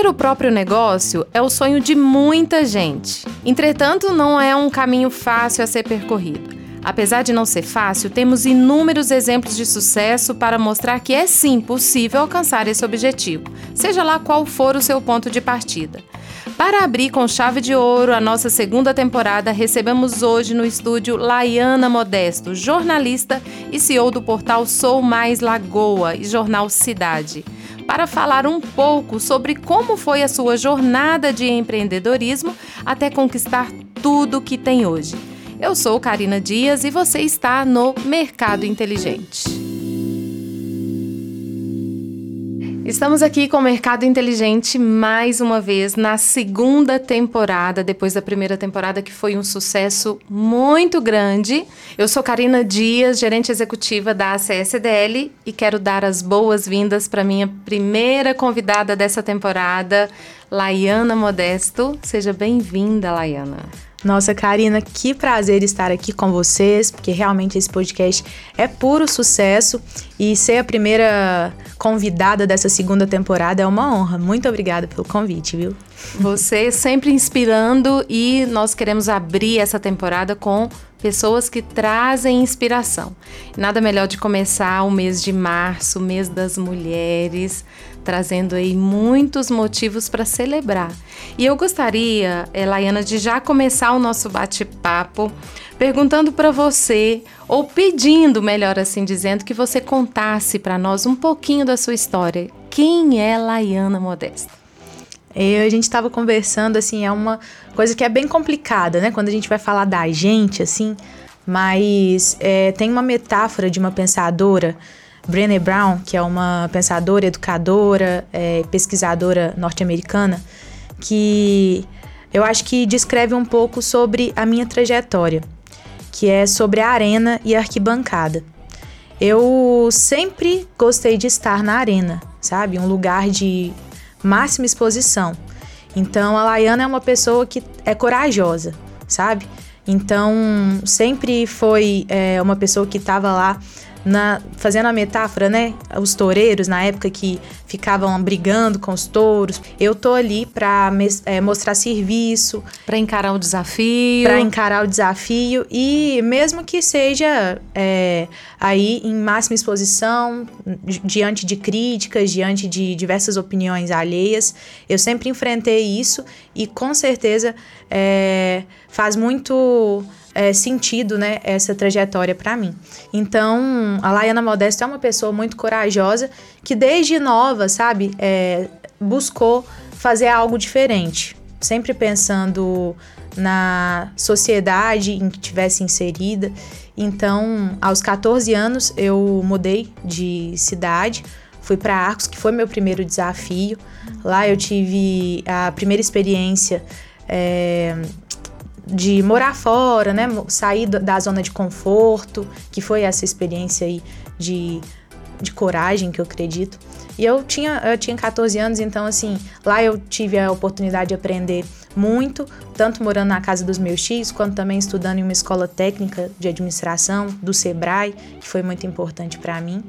Ter o próprio negócio é o sonho de muita gente. Entretanto, não é um caminho fácil a ser percorrido. Apesar de não ser fácil, temos inúmeros exemplos de sucesso para mostrar que é sim possível alcançar esse objetivo, seja lá qual for o seu ponto de partida. Para abrir com chave de ouro a nossa segunda temporada, recebemos hoje no estúdio Laiana Modesto, jornalista e CEO do portal Sou Mais Lagoa e jornal Cidade, para falar um pouco sobre como foi a sua jornada de empreendedorismo até conquistar tudo que tem hoje. Eu sou Karina Dias e você está no Mercado Inteligente. Estamos aqui com o Mercado Inteligente mais uma vez na segunda temporada, depois da primeira temporada que foi um sucesso muito grande. Eu sou Karina Dias, gerente executiva da ACSDL e quero dar as boas-vindas para minha primeira convidada dessa temporada, Laiana Modesto. Seja bem-vinda, Laiana. Nossa, Karina, que prazer estar aqui com vocês, porque realmente esse podcast é puro sucesso e ser a primeira convidada dessa segunda temporada é uma honra. Muito obrigada pelo convite, viu? Você sempre inspirando e nós queremos abrir essa temporada com pessoas que trazem inspiração. Nada melhor de começar o mês de março, mês das mulheres, trazendo aí muitos motivos para celebrar. E eu gostaria, Elaiana, de já começar o nosso bate-papo perguntando para você, ou pedindo, melhor assim dizendo, que você contasse para nós um pouquinho da sua história. Quem é Laiana Modesta? Eu, a gente estava conversando, assim, é uma coisa que é bem complicada, né? Quando a gente vai falar da gente, assim, mas é, tem uma metáfora de uma pensadora, Brené Brown, que é uma pensadora, educadora, é, pesquisadora norte-americana, que eu acho que descreve um pouco sobre a minha trajetória, que é sobre a arena e a arquibancada. Eu sempre gostei de estar na arena, sabe? Um lugar de máxima exposição. Então a Laiana é uma pessoa que é corajosa, sabe? Então sempre foi é, uma pessoa que estava lá na, fazendo a metáfora, né? Os toureiros na época que ficavam brigando com os touros. Eu tô ali para é, mostrar serviço, para encarar o desafio, para encarar o desafio e mesmo que seja é, aí em máxima exposição, diante de críticas, diante de diversas opiniões alheias, eu sempre enfrentei isso e com certeza é, faz muito é, sentido, né, essa trajetória para mim. Então, a Laiana Modesto é uma pessoa muito corajosa que desde nova, sabe, é, buscou fazer algo diferente, sempre pensando na sociedade em que tivesse inserida. Então, aos 14 anos, eu mudei de cidade, fui para Arcos, que foi meu primeiro desafio. Lá eu tive a primeira experiência é, de morar fora, né? Sair da zona de conforto, que foi essa experiência aí de, de coragem que eu acredito. E eu tinha, eu tinha 14 anos, então assim, lá eu tive a oportunidade de aprender muito, tanto morando na casa dos meus tios, quanto também estudando em uma escola técnica de administração do Sebrae, que foi muito importante para mim.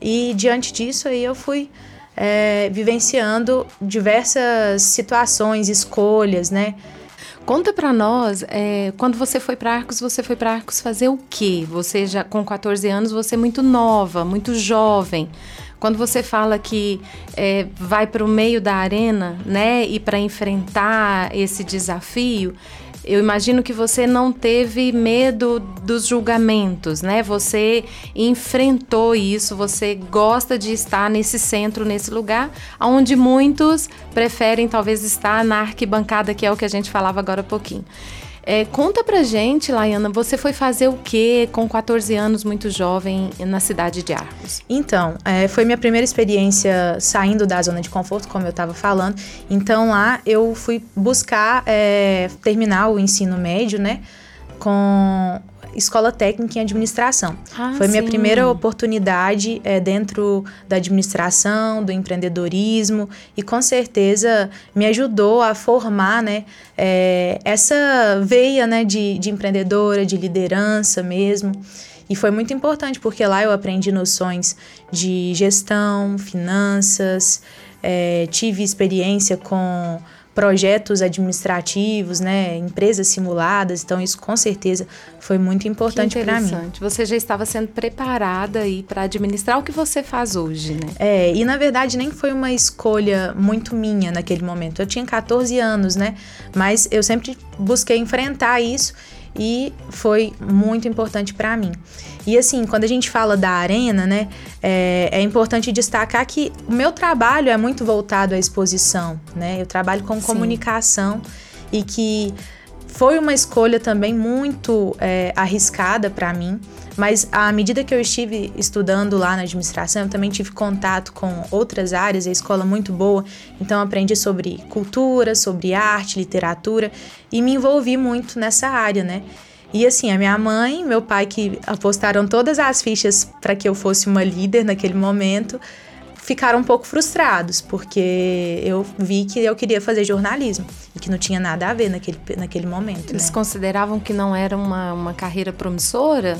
E diante disso aí eu fui é, vivenciando diversas situações, escolhas, né? Conta para nós, é, quando você foi para Arcos, você foi para Arcos fazer o quê? Você já com 14 anos, você é muito nova, muito jovem. Quando você fala que é, vai para o meio da arena, né, e para enfrentar esse desafio, eu imagino que você não teve medo dos julgamentos, né? Você enfrentou isso, você gosta de estar nesse centro, nesse lugar, onde muitos preferem talvez estar na arquibancada, que é o que a gente falava agora há pouquinho. É, conta pra gente, Laiana, você foi fazer o que com 14 anos, muito jovem, na cidade de Arcos? Então, é, foi minha primeira experiência saindo da zona de conforto, como eu estava falando. Então lá eu fui buscar é, terminar o ensino médio, né? Com escola técnica em administração. Ah, Foi sim. minha primeira oportunidade é, dentro da administração, do empreendedorismo e com certeza me ajudou a formar né, é, essa veia né, de, de empreendedora, de liderança mesmo. E foi muito importante porque lá eu aprendi noções de gestão, finanças, é, tive experiência com projetos administrativos, né, empresas simuladas, então isso com certeza foi muito importante para mim. Você já estava sendo preparada aí para administrar o que você faz hoje, né? É, e na verdade nem foi uma escolha muito minha naquele momento. Eu tinha 14 anos, né? Mas eu sempre busquei enfrentar isso e foi muito importante para mim. E assim, quando a gente fala da arena, né, é, é, importante destacar que o meu trabalho é muito voltado à exposição, né? Eu trabalho com Sim. comunicação e que foi uma escolha também muito é, arriscada para mim, mas à medida que eu estive estudando lá na administração, eu também tive contato com outras áreas, a escola muito boa, então aprendi sobre cultura, sobre arte, literatura e me envolvi muito nessa área, né? E assim, a minha mãe, meu pai que apostaram todas as fichas para que eu fosse uma líder naquele momento, ficaram um pouco frustrados, porque eu vi que eu queria fazer jornalismo e que não tinha nada a ver naquele, naquele momento. Eles né? consideravam que não era uma, uma carreira promissora?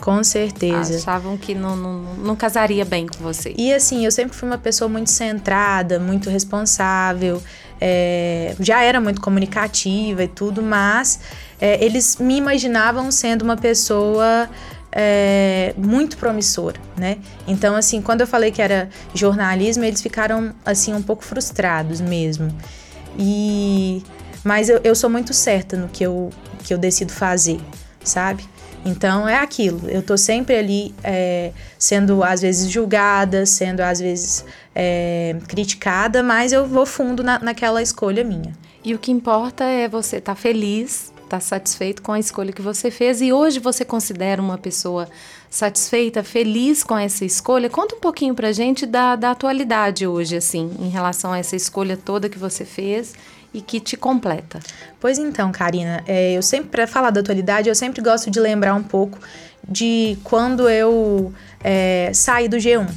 Com certeza. Achavam que não, não, não casaria bem com você. E assim, eu sempre fui uma pessoa muito centrada, muito responsável, é, já era muito comunicativa e tudo, mas é, eles me imaginavam sendo uma pessoa é, muito promissora, né? Então, assim, quando eu falei que era jornalismo, eles ficaram, assim, um pouco frustrados mesmo. E... Mas eu, eu sou muito certa no que eu, que eu decido fazer, sabe? Então é aquilo, eu tô sempre ali é, sendo às vezes julgada, sendo às vezes é, criticada, mas eu vou fundo na, naquela escolha minha. E o que importa é você estar tá feliz está satisfeito com a escolha que você fez e hoje você considera uma pessoa satisfeita, feliz com essa escolha? Conta um pouquinho pra gente da, da atualidade hoje, assim, em relação a essa escolha toda que você fez e que te completa. Pois então, Karina, é, eu sempre, para falar da atualidade, eu sempre gosto de lembrar um pouco de quando eu é, saí do G1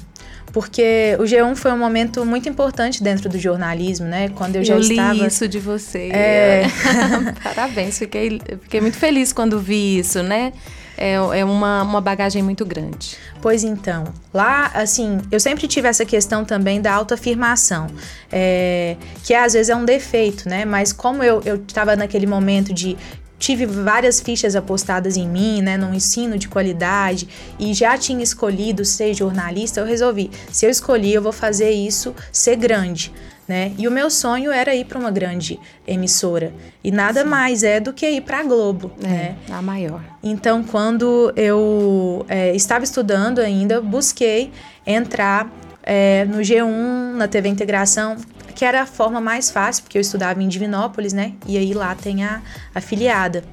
porque o G1 foi um momento muito importante dentro do jornalismo, né? Quando eu já eu estava. li isso de você. É... Parabéns, fiquei, fiquei muito feliz quando vi isso, né? É, é uma, uma bagagem muito grande. Pois então, lá, assim, eu sempre tive essa questão também da autoafirmação, é, que às vezes é um defeito, né? Mas como eu estava naquele momento de tive várias fichas apostadas em mim, né, num ensino de qualidade e já tinha escolhido ser jornalista, eu resolvi, se eu escolhi, eu vou fazer isso ser grande. Né? E o meu sonho era ir para uma grande emissora. E nada Sim. mais é do que ir para a Globo. É, né? a maior. Então, quando eu é, estava estudando ainda, busquei entrar é, no G1, na TV Integração, que era a forma mais fácil, porque eu estudava em Divinópolis, né? E aí lá tem a afiliada.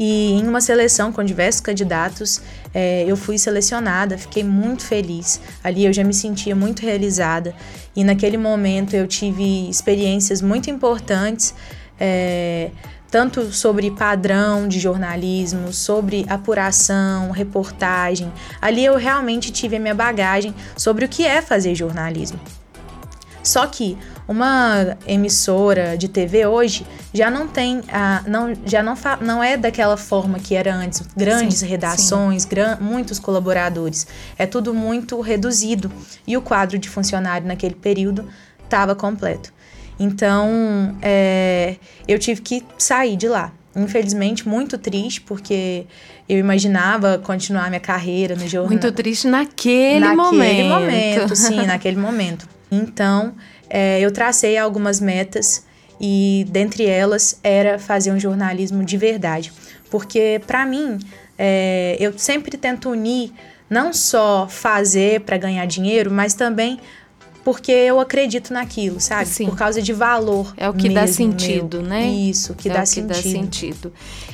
E em uma seleção com diversos candidatos, é, eu fui selecionada, fiquei muito feliz. Ali eu já me sentia muito realizada. E naquele momento eu tive experiências muito importantes. É, tanto sobre padrão de jornalismo, sobre apuração, reportagem. Ali eu realmente tive a minha bagagem sobre o que é fazer jornalismo. Só que uma emissora de TV hoje já não tem a, não, já não, fa, não é daquela forma que era antes, grandes sim, redações, gran, muitos colaboradores. É tudo muito reduzido e o quadro de funcionário naquele período estava completo. Então, é, eu tive que sair de lá. Infelizmente, muito triste, porque eu imaginava continuar minha carreira no jornal. Muito triste naquele, naquele momento. Naquele momento, sim, naquele momento. Então, é, eu tracei algumas metas e dentre elas era fazer um jornalismo de verdade. Porque, para mim, é, eu sempre tento unir não só fazer para ganhar dinheiro, mas também porque eu acredito naquilo, sabe? Sim. Por causa de valor. É o que mesmo, dá sentido, meu. né? Isso, que, é dá, o que sentido. dá sentido.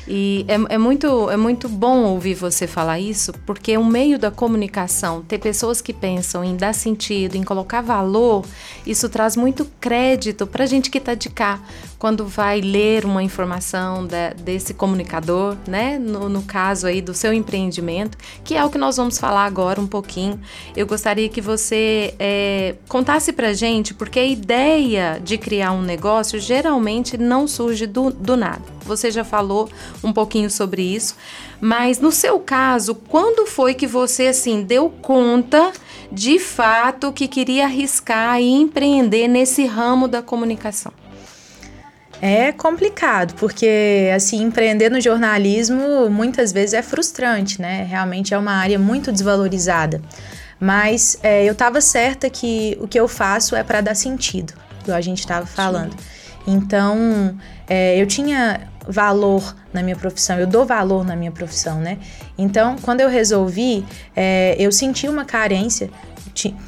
E é, é, muito, é muito bom ouvir você falar isso, porque o meio da comunicação, ter pessoas que pensam em dar sentido, em colocar valor, isso traz muito crédito para a gente que está de cá, quando vai ler uma informação da, desse comunicador, né? No, no caso aí do seu empreendimento, que é o que nós vamos falar agora um pouquinho. Eu gostaria que você é, contasse pra gente, porque a ideia de criar um negócio geralmente não surge do, do nada. Você já falou um pouquinho sobre isso, mas no seu caso, quando foi que você assim deu conta de fato que queria arriscar e empreender nesse ramo da comunicação? É complicado, porque assim, empreender no jornalismo muitas vezes é frustrante, né? Realmente é uma área muito desvalorizada. Mas é, eu estava certa que o que eu faço é para dar sentido, igual a gente estava falando. Então, é, eu tinha valor na minha profissão, eu dou valor na minha profissão, né? Então, quando eu resolvi, é, eu senti uma carência,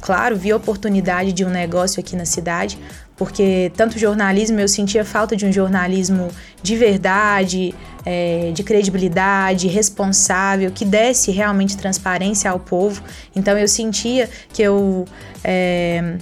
claro, vi a oportunidade de um negócio aqui na cidade, porque tanto jornalismo eu sentia falta de um jornalismo de verdade, é, de credibilidade, responsável, que desse realmente transparência ao povo. Então eu sentia que eu é,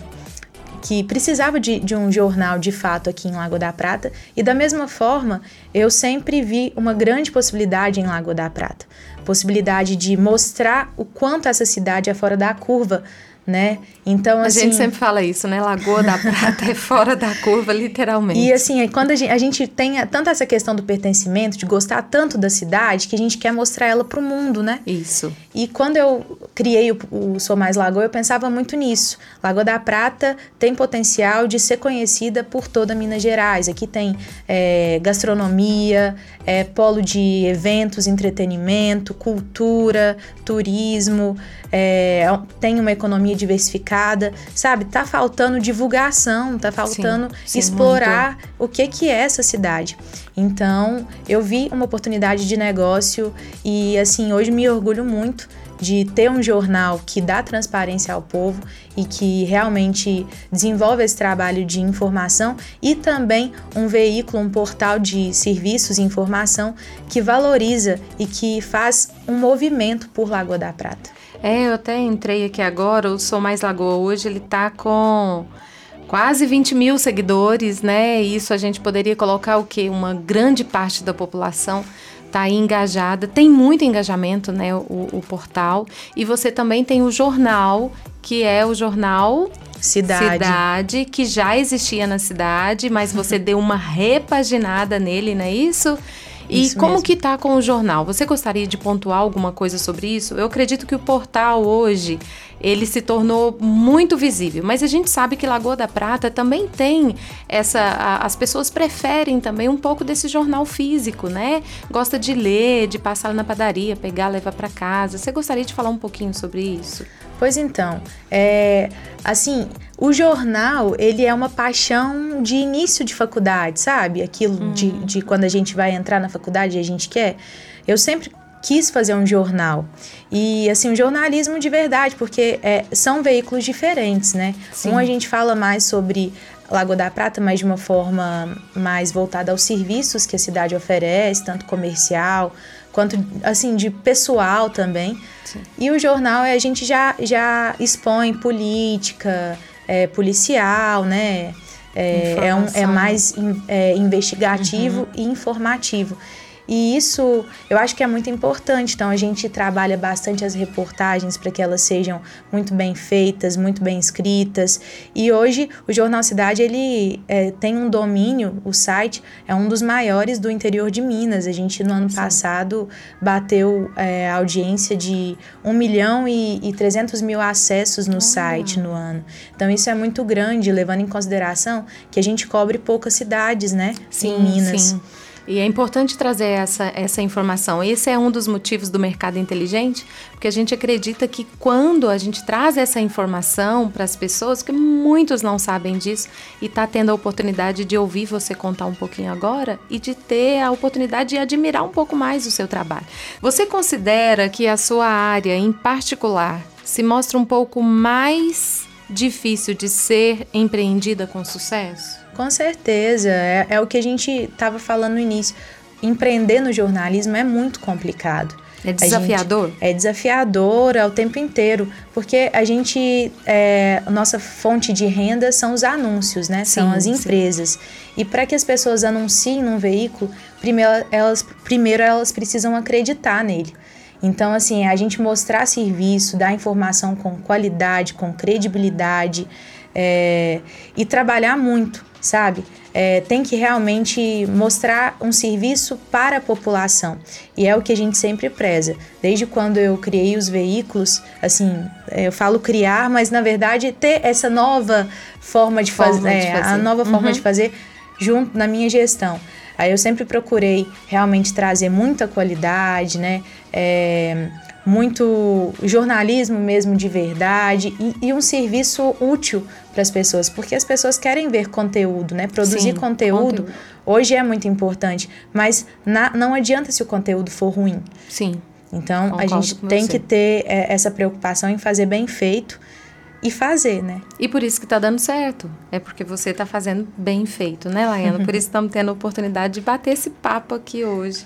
que precisava de, de, um jornal de fato aqui em Lago da Prata. E da mesma forma, eu sempre vi uma grande possibilidade em Lago da Prata. Possibilidade de mostrar o quanto essa cidade é fora da curva né? Então, assim... A gente assim sempre fala isso, né? Lagoa da Prata é fora da curva, literalmente. E assim, é quando a gente, a gente tem tanto essa questão do pertencimento, de gostar tanto da cidade, que a gente quer mostrar ela para o mundo, né? Isso. E quando eu criei o, o Sou Mais Lagoa, eu pensava muito nisso. Lagoa da Prata tem potencial de ser conhecida por toda Minas Gerais. Aqui tem é, gastronomia, é, polo de eventos, entretenimento, cultura, turismo, é, tem uma economia diversificada, sabe? Tá faltando divulgação, tá faltando sim, sim, explorar muito. o que que é essa cidade. Então, eu vi uma oportunidade de negócio e assim, hoje me orgulho muito de ter um jornal que dá transparência ao povo e que realmente desenvolve esse trabalho de informação e também um veículo, um portal de serviços e informação que valoriza e que faz um movimento por Lagoa da Prata. É, eu até entrei aqui agora, o Sou Mais Lagoa hoje, ele tá com quase 20 mil seguidores, né? Isso a gente poderia colocar o quê? Uma grande parte da população está engajada, tem muito engajamento, né? O, o, portal. E você também tem o jornal, que é o jornal Cidade. Cidade, que já existia na cidade, mas você deu uma repaginada nele, não é isso? E isso como mesmo. que tá com o jornal? Você gostaria de pontuar alguma coisa sobre isso? Eu acredito que o portal hoje ele se tornou muito visível, mas a gente sabe que Lagoa da Prata também tem essa a, as pessoas preferem também um pouco desse jornal físico, né? Gosta de ler, de passar na padaria, pegar, levar para casa. Você gostaria de falar um pouquinho sobre isso? Pois então, é, assim, o jornal, ele é uma paixão de início de faculdade, sabe? Aquilo uhum. de, de quando a gente vai entrar na faculdade e a gente quer. Eu sempre quis fazer um jornal. E, assim, um jornalismo de verdade, porque é, são veículos diferentes, né? Sim. Um a gente fala mais sobre Lagoa da Prata, mas de uma forma mais voltada aos serviços que a cidade oferece, tanto comercial quanto, assim, de pessoal também. Sim. E o jornal, a gente já, já expõe política, é, policial, né? É, é, um, é mais in, é, investigativo uhum. e informativo. E isso eu acho que é muito importante. Então a gente trabalha bastante as reportagens para que elas sejam muito bem feitas, muito bem escritas. E hoje o Jornal Cidade ele é, tem um domínio, o site é um dos maiores do interior de Minas. A gente no ano Sim. passado bateu é, audiência de 1 milhão e, e 300 mil acessos no site no ano. Então isso é muito grande, levando em consideração que a gente cobre poucas cidades, né? Sim, em Minas. Sim. E é importante trazer essa, essa informação. Esse é um dos motivos do mercado inteligente, porque a gente acredita que quando a gente traz essa informação para as pessoas, que muitos não sabem disso, e está tendo a oportunidade de ouvir você contar um pouquinho agora e de ter a oportunidade de admirar um pouco mais o seu trabalho. Você considera que a sua área em particular se mostra um pouco mais difícil de ser empreendida com sucesso? Com certeza, é, é o que a gente estava falando no início. Empreender no jornalismo é muito complicado. É desafiador? É desafiador ao tempo inteiro, porque a gente, é, nossa fonte de renda são os anúncios, né? Sim, são as empresas. Sim. E para que as pessoas anunciem num veículo, primeiro elas, primeiro elas precisam acreditar nele. Então, assim, a gente mostrar serviço, dar informação com qualidade, com credibilidade, É, e trabalhar muito, sabe? É, tem que realmente mostrar um serviço para a população. E é o que a gente sempre preza. Desde quando eu criei os veículos, assim, é, eu falo criar, mas na verdade ter essa nova forma de, forma faz, de é, fazer, a nova forma uhum. de fazer junto na minha gestão. Aí eu sempre procurei realmente trazer muita qualidade, né? É, muito jornalismo mesmo de verdade e, e um serviço útil para as pessoas, porque as pessoas querem ver conteúdo, né? Produzir Sim, conteúdo, conteúdo, hoje é muito importante, mas na, não adianta se o conteúdo for ruim. Sim. Então Concordo a gente tem você. que ter é, essa preocupação em fazer bem feito e fazer, né? E por isso que está dando certo. É porque você está fazendo bem feito, né, Laiana? Por isso estamos tendo a oportunidade de bater esse papo aqui hoje.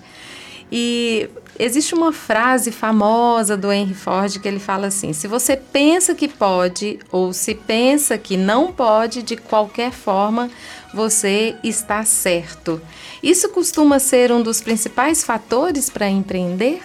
E existe uma frase famosa do Henry Ford que ele fala assim: se você pensa que pode ou se pensa que não pode, de qualquer forma, você está certo. Isso costuma ser um dos principais fatores para empreender?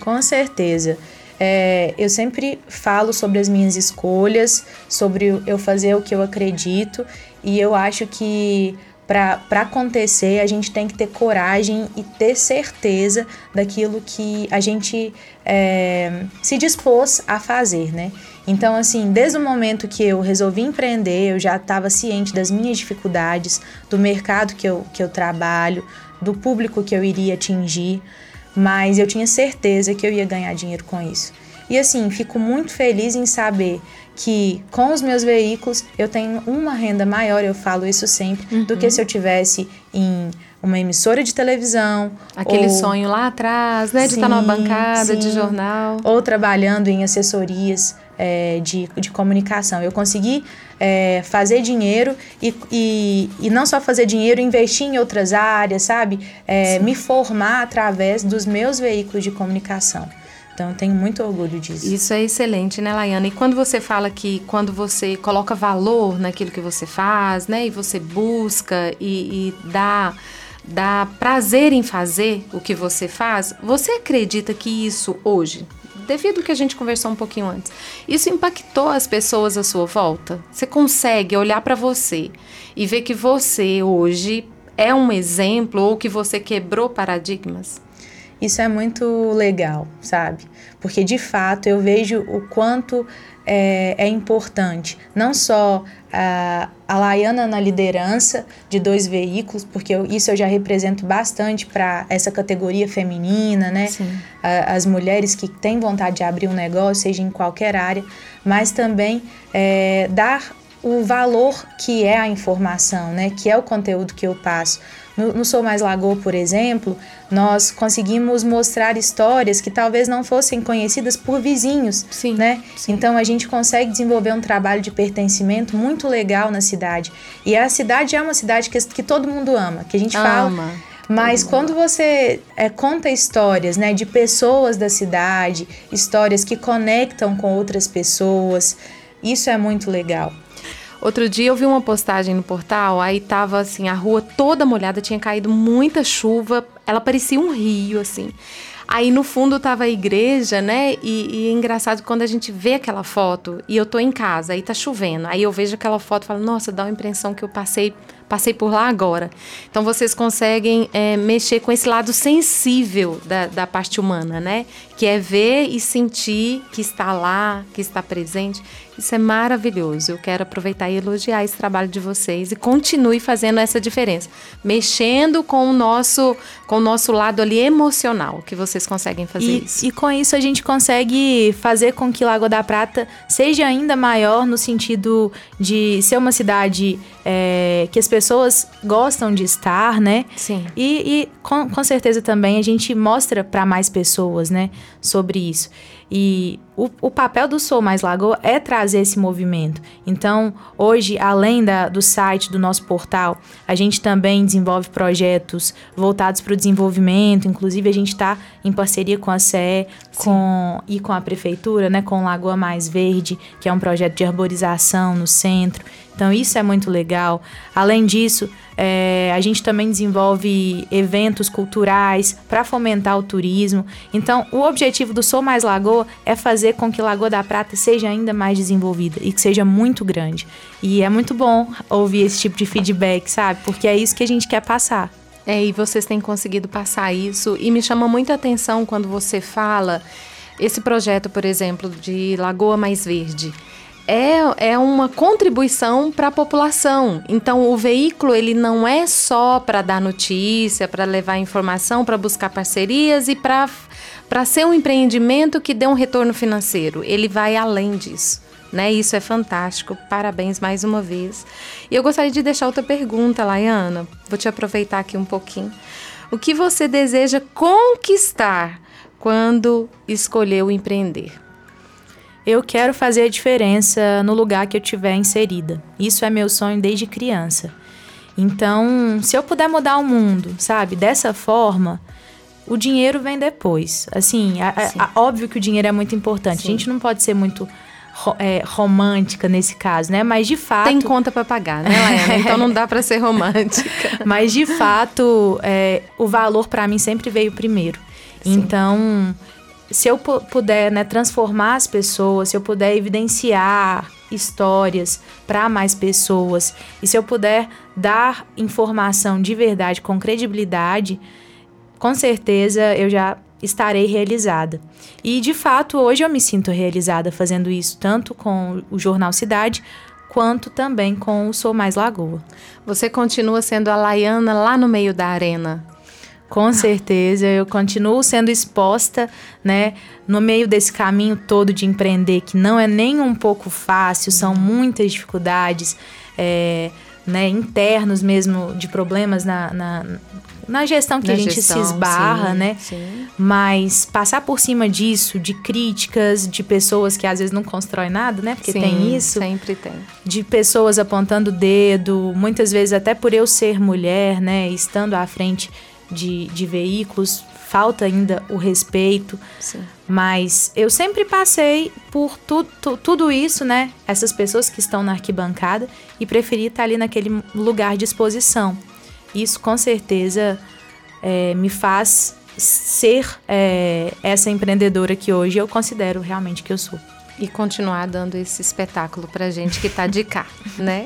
Com certeza. É, eu sempre falo sobre as minhas escolhas, sobre eu fazer o que eu acredito, e eu acho que para acontecer, a gente tem que ter coragem e ter certeza daquilo que a gente é, se dispôs a fazer, né? Então, assim, desde o momento que eu resolvi empreender, eu já estava ciente das minhas dificuldades, do mercado que eu, que eu trabalho, do público que eu iria atingir, mas eu tinha certeza que eu ia ganhar dinheiro com isso. E assim, fico muito feliz em saber que com os meus veículos eu tenho uma renda maior, eu falo isso sempre, uhum. do que uhum. se eu tivesse em uma emissora de televisão. Aquele ou... sonho lá atrás, né? De sim, estar numa bancada sim. de jornal. Ou trabalhando em assessorias é, de, de comunicação. Eu consegui é, fazer dinheiro e, e, e, não só fazer dinheiro, investir em outras áreas, sabe? É, me formar através dos meus veículos de comunicação. Então, eu tenho muito orgulho disso. Isso é excelente, né, Laiana? E quando você fala que quando você coloca valor naquilo que você faz, né, e você busca e, e dá, dá prazer em fazer o que você faz, você acredita que isso hoje, devido ao que a gente conversou um pouquinho antes, isso impactou as pessoas à sua volta? Você consegue olhar para você e ver que você hoje é um exemplo ou que você quebrou paradigmas? Isso é muito legal, sabe? Porque de fato eu vejo o quanto é, é importante, não só a, a Laiana na liderança de dois veículos, porque eu, isso eu já represento bastante para essa categoria feminina, né? A, as mulheres que têm vontade de abrir um negócio, seja em qualquer área, mas também é, dar o valor que é a informação, né? Que é o conteúdo que eu passo. No, no Sou Mais Lagoa, por exemplo, nós conseguimos mostrar histórias que talvez não fossem conhecidas por vizinhos, sim, né? Sim. Então a gente consegue desenvolver um trabalho de pertencimento muito legal na cidade. E a cidade é uma cidade que, que todo mundo ama, que a gente ama. fala. Mas quando você é, conta histórias né, de pessoas da cidade, histórias que conectam com outras pessoas, isso é muito legal. Outro dia eu vi uma postagem no portal, aí tava assim, a rua toda molhada, tinha caído muita chuva, ela parecia um rio, assim. Aí no fundo tava a igreja, né? E, e, é engraçado quando a gente vê aquela foto e eu tô em casa, aí tá chovendo. Aí eu vejo aquela foto e falo, nossa, dá uma impressão que eu passei passei por lá agora. Então vocês conseguem é, mexer com esse lado sensível da, da parte humana, né? Que é ver e sentir que está lá, que está presente. Isso é maravilhoso. Eu quero aproveitar e elogiar esse trabalho de vocês e continue fazendo essa diferença, mexendo com o nosso, com o nosso lado ali emocional, que vocês conseguem fazer e, isso. E com isso a gente consegue fazer com que Lagoa da Prata seja ainda maior no sentido de ser uma cidade é, que as pessoas gostam de estar, né? Sim. E, e com, com certeza também a gente mostra para mais pessoas, né, sobre isso. E o, o, papel do Sou Mais Lagoa é trazer esse movimento. Então, hoje, além da, do site, do nosso portal, a gente também desenvolve projetos voltados para o desenvolvimento. Inclusive, a gente está em parceria com a CE com, e com a Prefeitura, né, com Lagoa Mais Verde, que é um projeto de arborização no centro. Então, isso é muito legal. Além disso, É, a gente também desenvolve eventos culturais para fomentar o turismo. Então, o objetivo do Sou Mais Lagoa é fazer com que Lagoa da Prata seja ainda mais desenvolvida e que seja muito grande. E é muito bom ouvir esse tipo de feedback, sabe? Porque é isso que a gente quer passar. É, e vocês têm conseguido passar isso. E me chama muita atenção quando você fala esse projeto, por exemplo, de Lagoa Mais Verde é, é uma contribuição para a população. Então, o veículo ele não é só para dar notícia, para levar informação, para buscar parcerias e para ser um empreendimento que dê um retorno financeiro. Ele vai além disso. Né? Isso é fantástico. Parabéns mais uma vez. E eu gostaria de deixar outra pergunta, Laiana. Vou te aproveitar aqui um pouquinho. O que você deseja conquistar quando escolheu empreender? Eu quero fazer a diferença no lugar que eu tiver inserida. Isso é meu sonho desde criança. Então, se eu puder mudar o mundo, sabe, dessa forma, o dinheiro vem depois. Assim, a, a, óbvio que o dinheiro é muito importante. Sim. A gente não pode ser muito é, romântica nesse caso, né? Mas de fato. Tem conta para pagar, né, Laena? Então não dá para ser romântica. Mas de fato, é, o valor para mim sempre veio primeiro. Sim. Então se eu puder né, transformar as pessoas, se eu puder evidenciar histórias para mais pessoas e se eu puder dar informação de verdade com credibilidade, com certeza eu já estarei realizada. E de fato, hoje eu me sinto realizada fazendo isso, tanto com o Jornal Cidade quanto também com o Sou Mais Lagoa. Você continua sendo a Laiana lá no meio da arena? Com certeza, eu continuo sendo exposta, né, no meio desse caminho todo de empreender, que não é nem um pouco fácil, são muitas dificuldades, é, né, internos mesmo, de problemas na, na, na gestão que na a gente gestão, se esbarra, sim, né? Sim. Mas passar por cima disso, de críticas, de pessoas que às vezes não constroem nada, né? Porque sim, tem isso. Sempre tem. De pessoas apontando o dedo, muitas vezes até por eu ser mulher, né? Estando à frente de, de veículos, falta ainda o respeito. Sim. Mas eu sempre passei por tu, tu, tudo isso, né? Essas pessoas que estão na arquibancada e preferi estar ali naquele lugar de exposição. Isso com certeza é, me faz ser é, essa empreendedora que hoje eu considero realmente que eu sou. E continuar dando esse espetáculo pra gente que tá de cá, né?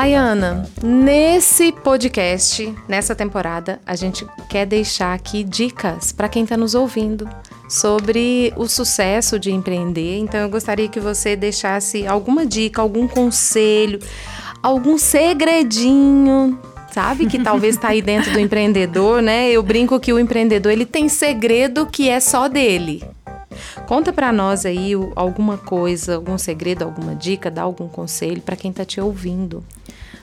Laiana, nesse podcast, nessa temporada, a gente quer deixar aqui dicas para quem está nos ouvindo sobre o sucesso de empreender. Então, eu gostaria que você deixasse alguma dica, algum conselho, algum segredinho sabe? Que talvez está aí dentro do empreendedor, né? Eu brinco que o empreendedor ele tem segredo que é só dele. Conta para nós aí alguma coisa, algum segredo, alguma dica, dá algum conselho para quem está te ouvindo.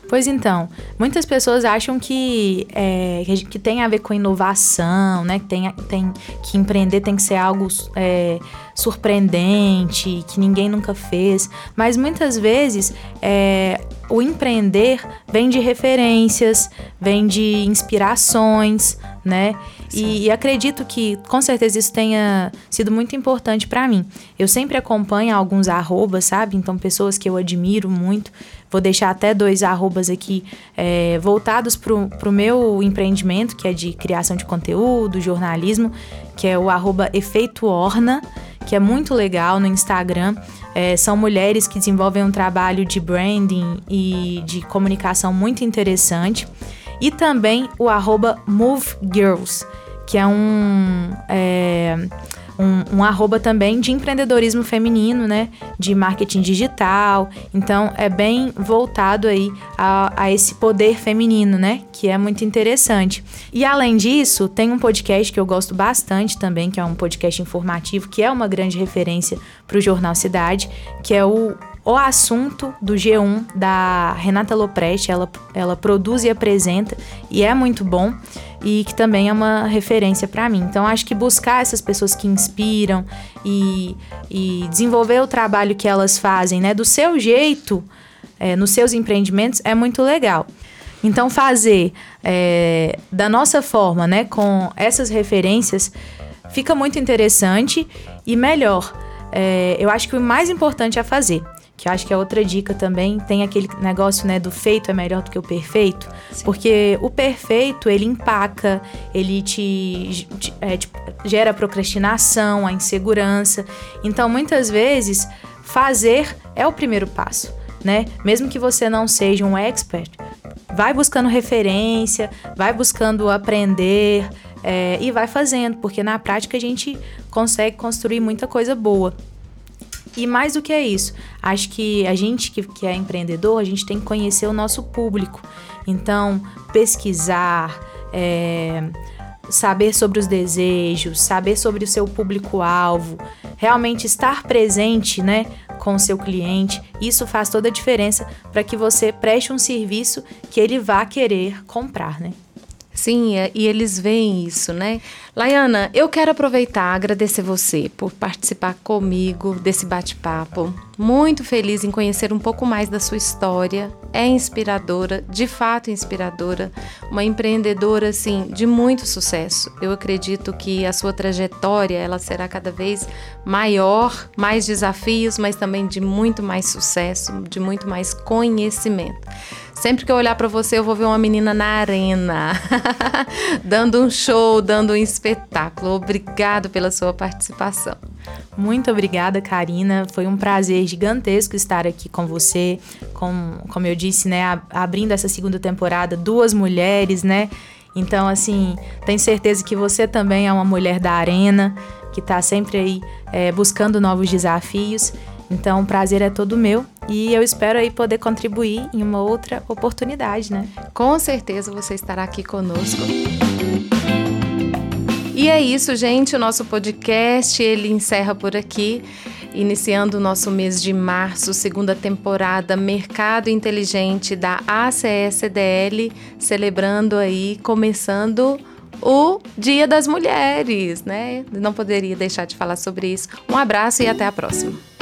Pois então, muitas pessoas acham que, é, que tem a ver com inovação, né? Que, tem, tem, que empreender tem que ser algo é, surpreendente, que ninguém nunca fez. Mas muitas vezes é, o empreender vem de referências, vem de inspirações, né? E, e, acredito que com certeza isso tenha sido muito importante para mim. Eu sempre acompanho alguns arrobas, sabe? Então, pessoas que eu admiro muito. Vou deixar até dois arrobas aqui é, voltados para o meu empreendimento, que é de criação de conteúdo, jornalismo, que é o arroba Efeito Orna, que é muito legal no Instagram. É, são mulheres que desenvolvem um trabalho de branding e de comunicação muito interessante e também o arroba MoveGirls, que é um, é, um, um arroba também de empreendedorismo feminino, né? De marketing digital. Então é bem voltado aí a, a esse poder feminino, né? Que é muito interessante. E além disso, tem um podcast que eu gosto bastante também, que é um podcast informativo, que é uma grande referência para o Jornal Cidade, que é o o assunto do G1 da Renata Lopresti, ela, ela produz e apresenta e é muito bom e que também é uma referência para mim. Então acho que buscar essas pessoas que inspiram e, e desenvolver o trabalho que elas fazem, né, do seu jeito, é, nos seus empreendimentos é muito legal. Então fazer é, da nossa forma, né, com essas referências, fica muito interessante e melhor. É, eu acho que o mais importante é fazer que acho que é outra dica também, tem aquele negócio, né, do feito é melhor do que o perfeito, Sim. porque o perfeito, ele empaca, ele te, te, é, te gera procrastinação, a insegurança. Então, muitas vezes, fazer é o primeiro passo, né? Mesmo que você não seja um expert, vai buscando referência, vai buscando aprender é, e vai fazendo, porque na prática a gente consegue construir muita coisa boa. E mais do que é isso, acho que a gente que, que é empreendedor, a gente tem que conhecer o nosso público. Então, pesquisar, é, saber sobre os desejos, saber sobre o seu público-alvo, realmente estar presente, né, com o seu cliente. Isso faz toda a diferença para que você preste um serviço que ele vá querer comprar, né? Sim, é, e eles veem isso, né? Laiana, eu quero aproveitar agradecer você por participar comigo desse bate-papo. Muito feliz em conhecer um pouco mais da sua história. É inspiradora, de fato inspiradora, uma empreendedora assim de muito sucesso. Eu acredito que a sua trajetória ela será cada vez maior, mais desafios, mas também de muito mais sucesso, de muito mais conhecimento. Sempre que eu olhar para você, eu vou ver uma menina na arena, dando um show, dando um espetáculo. Obrigado pela sua participação. Muito obrigada, Karina. Foi um prazer gigantesco estar aqui com você. Com, como eu disse, né, abrindo essa segunda temporada, duas mulheres, né? Então, assim, tenho certeza que você também é uma mulher da arena, que está sempre aí é, buscando novos desafios. Então, o prazer é todo meu e eu espero aí poder contribuir em uma outra oportunidade, né? Com certeza você estará aqui conosco. E é isso, gente. O nosso podcast ele encerra por aqui, iniciando o nosso mês de março, segunda temporada Mercado Inteligente da ACSDL, celebrando aí, começando o Dia das Mulheres, né? Não poderia deixar de falar sobre isso. Um abraço e até a próxima.